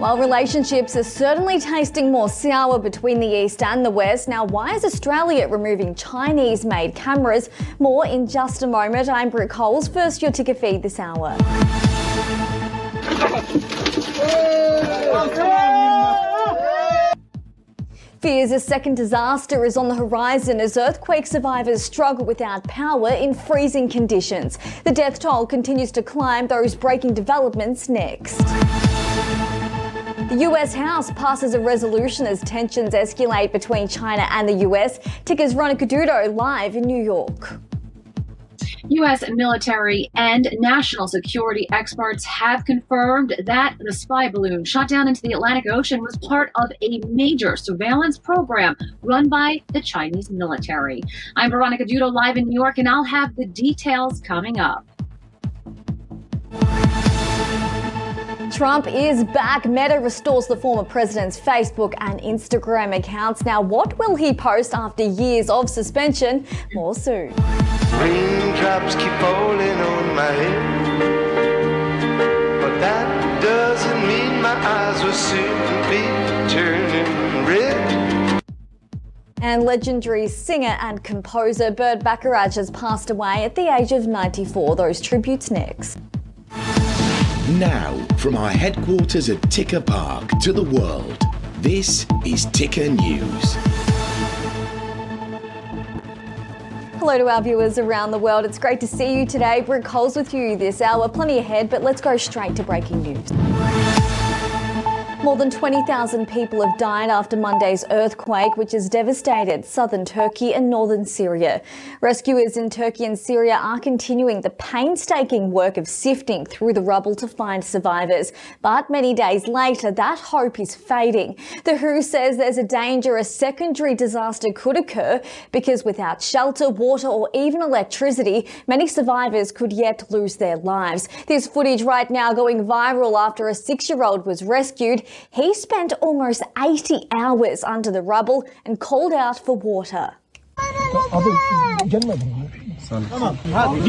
While relationships are certainly tasting more sour between the East and the West, now why is Australia removing Chinese made cameras? More in just a moment. I'm Brooke Coles. First, your ticker feed this hour. Fears a second disaster is on the horizon as earthquake survivors struggle without power in freezing conditions. The death toll continues to climb, those breaking developments next. The US House passes a resolution as tensions escalate between China and the US. Ticker's Veronica Dudo live in New York. U.S. military and national security experts have confirmed that the spy balloon shot down into the Atlantic Ocean was part of a major surveillance program run by the Chinese military. I'm Veronica Dudo live in New York, and I'll have the details coming up. Trump is back. Meta restores the former president's Facebook and Instagram accounts. Now, what will he post after years of suspension? More soon. Raindrops keep falling on my head. But that doesn't mean my eyes will soon be turning red. And legendary singer and composer Burt Bacharach has passed away at the age of 94. Those tributes next. Now, from our headquarters at Ticker Park to the world, this is Ticker News. Hello to our viewers around the world. It's great to see you today. Brooke Coles with you this hour. Plenty ahead, but let's go straight to breaking news. More than 20,000 people have died after Monday's earthquake, which has devastated southern Turkey and northern Syria. Rescuers in Turkey and Syria are continuing the painstaking work of sifting through the rubble to find survivors. But many days later, that hope is fading. The WHO says there's a danger a secondary disaster could occur because without shelter, water, or even electricity, many survivors could yet lose their lives. There's footage right now going viral after a six year old was rescued. He spent almost 80 hours under the rubble and called out for water. Tamam. Hadi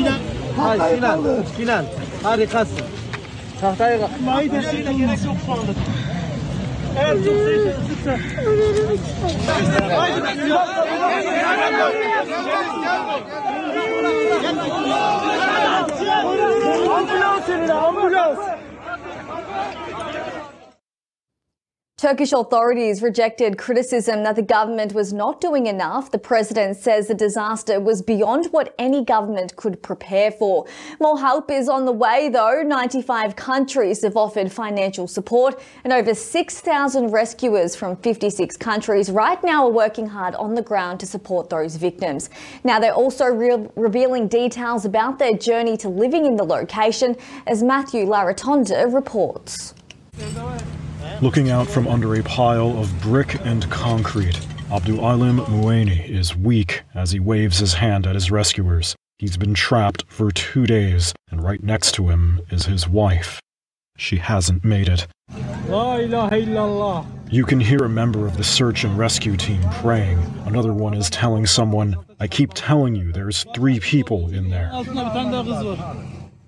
Turkish authorities rejected criticism that the government was not doing enough. The president says the disaster was beyond what any government could prepare for. More help is on the way, though. 95 countries have offered financial support, and over 6,000 rescuers from 56 countries right now are working hard on the ground to support those victims. Now, they're also re- revealing details about their journey to living in the location, as Matthew Laratonda reports. Looking out from under a pile of brick and concrete, Abdul Alim Mueni is weak as he waves his hand at his rescuers. He's been trapped for two days, and right next to him is his wife. She hasn't made it. La ilahe illallah. You can hear a member of the search and rescue team praying. Another one is telling someone, I keep telling you there's three people in there. Altında bir tane daha kız var.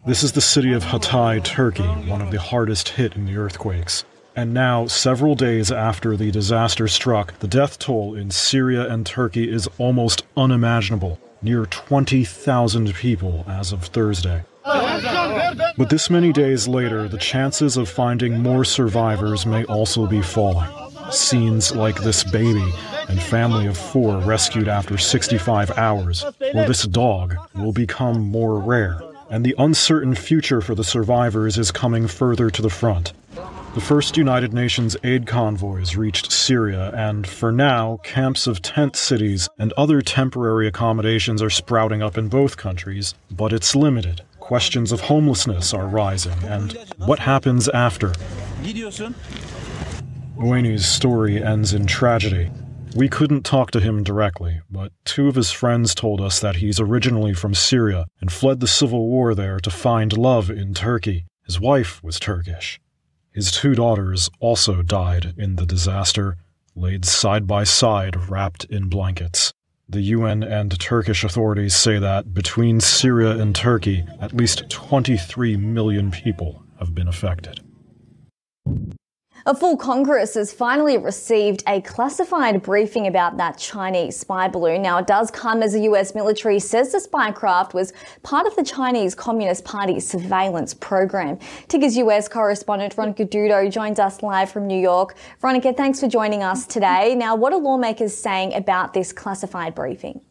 This is the city of Hatay, Turkey, one of the hardest hit in the earthquakes. And now, several days after the disaster struck, the death toll in Syria and Turkey is almost unimaginable near 20,000 people as of Thursday. But this many days later, the chances of finding more survivors may also be falling. Scenes like this baby and family of four rescued after 65 hours, or this dog, will become more rare. And the uncertain future for the survivors is coming further to the front. The first United Nations aid convoys reached Syria, and for now, camps of tent cities and other temporary accommodations are sprouting up in both countries, but it's limited. Questions of homelessness are rising, and what happens after? Mueni's story ends in tragedy. We couldn't talk to him directly, but two of his friends told us that he's originally from Syria and fled the civil war there to find love in Turkey. His wife was Turkish. His two daughters also died in the disaster, laid side by side wrapped in blankets. The UN and Turkish authorities say that between Syria and Turkey, at least 23 million people have been affected. A full Congress has finally received a classified briefing about that Chinese spy balloon. Now, it does come as the US military says the spycraft was part of the Chinese Communist Party's surveillance program. Ticker's US correspondent Veronica Dudo joins us live from New York. Veronica, thanks for joining us today. Now, what are lawmakers saying about this classified briefing?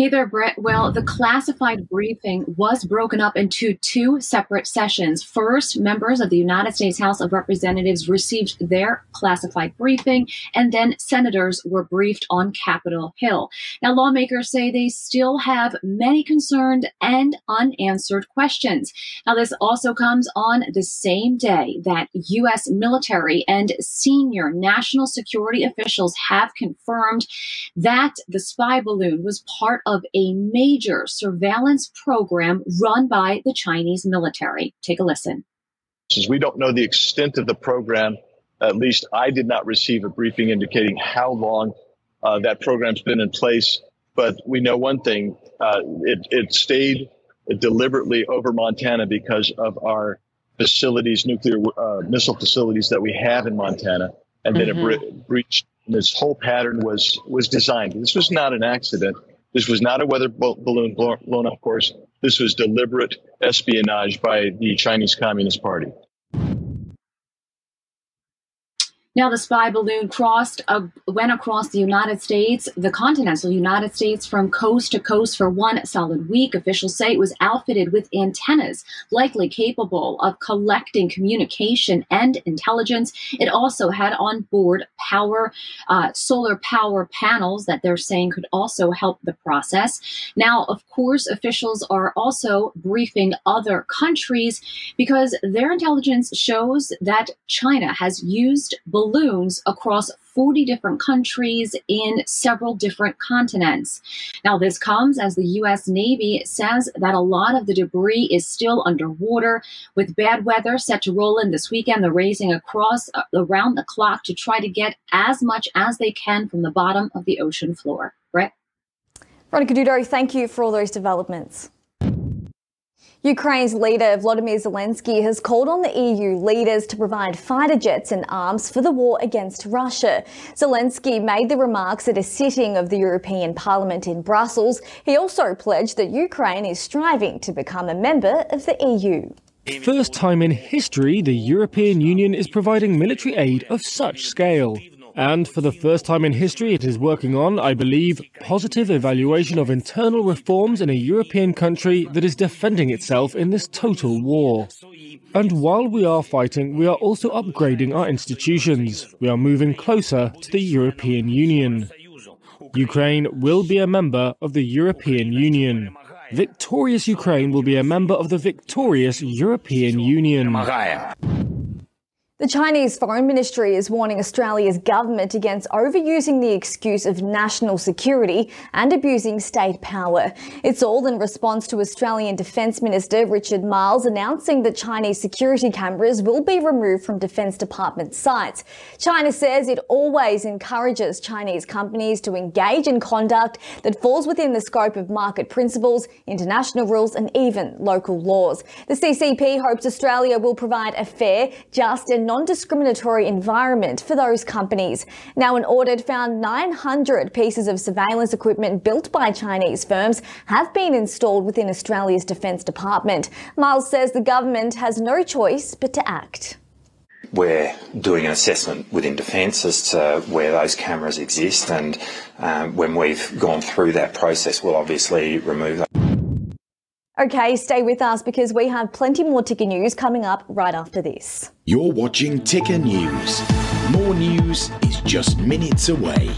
Hey there, Brett. Well, the classified briefing was broken up into two separate sessions. First, members of the United States House of Representatives received their classified briefing, and then senators were briefed on Capitol Hill. Now, lawmakers say they still have many concerned and unanswered questions. Now, this also comes on the same day that U.S. military and senior national security officials have confirmed that the spy balloon was part of a major surveillance program run by the Chinese military. Take a listen. Since we don't know the extent of the program, at least I did not receive a briefing indicating how long uh, that program's been in place. But we know one thing uh, it, it stayed deliberately over Montana because of our facilities, nuclear uh, missile facilities that we have in Montana. And then mm-hmm. it bre- breached. This whole pattern was was designed. This was not an accident. This was not a weather balloon blown up, of course. This was deliberate espionage by the Chinese Communist Party. Now, the spy balloon crossed, uh, went across the United States, the continental United States, from coast to coast for one solid week. Officials say it was outfitted with antennas, likely capable of collecting communication and intelligence. It also had on board power, uh, solar power panels that they're saying could also help the process. Now, of course, officials are also briefing other countries because their intelligence shows that China has used balloons balloons across 40 different countries in several different continents. Now, this comes as the U.S. Navy says that a lot of the debris is still underwater. With bad weather set to roll in this weekend, they're racing across uh, around the clock to try to get as much as they can from the bottom of the ocean floor. Brett? Veronica Dudo, thank you for all those developments. Ukraine's leader Volodymyr Zelensky has called on the EU leaders to provide fighter jets and arms for the war against Russia. Zelensky made the remarks at a sitting of the European Parliament in Brussels. He also pledged that Ukraine is striving to become a member of the EU. First time in history, the European Union is providing military aid of such scale. And for the first time in history, it is working on, I believe, positive evaluation of internal reforms in a European country that is defending itself in this total war. And while we are fighting, we are also upgrading our institutions. We are moving closer to the European Union. Ukraine will be a member of the European Union. Victorious Ukraine will be a member of the victorious European Union. The Chinese Foreign Ministry is warning Australia's government against overusing the excuse of national security and abusing state power. It's all in response to Australian Defence Minister Richard Marles announcing that Chinese security cameras will be removed from Defence Department sites. China says it always encourages Chinese companies to engage in conduct that falls within the scope of market principles, international rules, and even local laws. The CCP hopes Australia will provide a fair, just, and non-discriminatory environment for those companies. Now, an audit found 900 pieces of surveillance equipment built by Chinese firms have been installed within Australia's Defence Department. Marles says the government has no choice but to act. We're doing an assessment within Defence as to where those cameras exist, and um, when we've gone through that process, we'll obviously remove them. Okay, stay with us because we have plenty more ticker news coming up right after this. You're watching Ticker News. More news is just minutes away.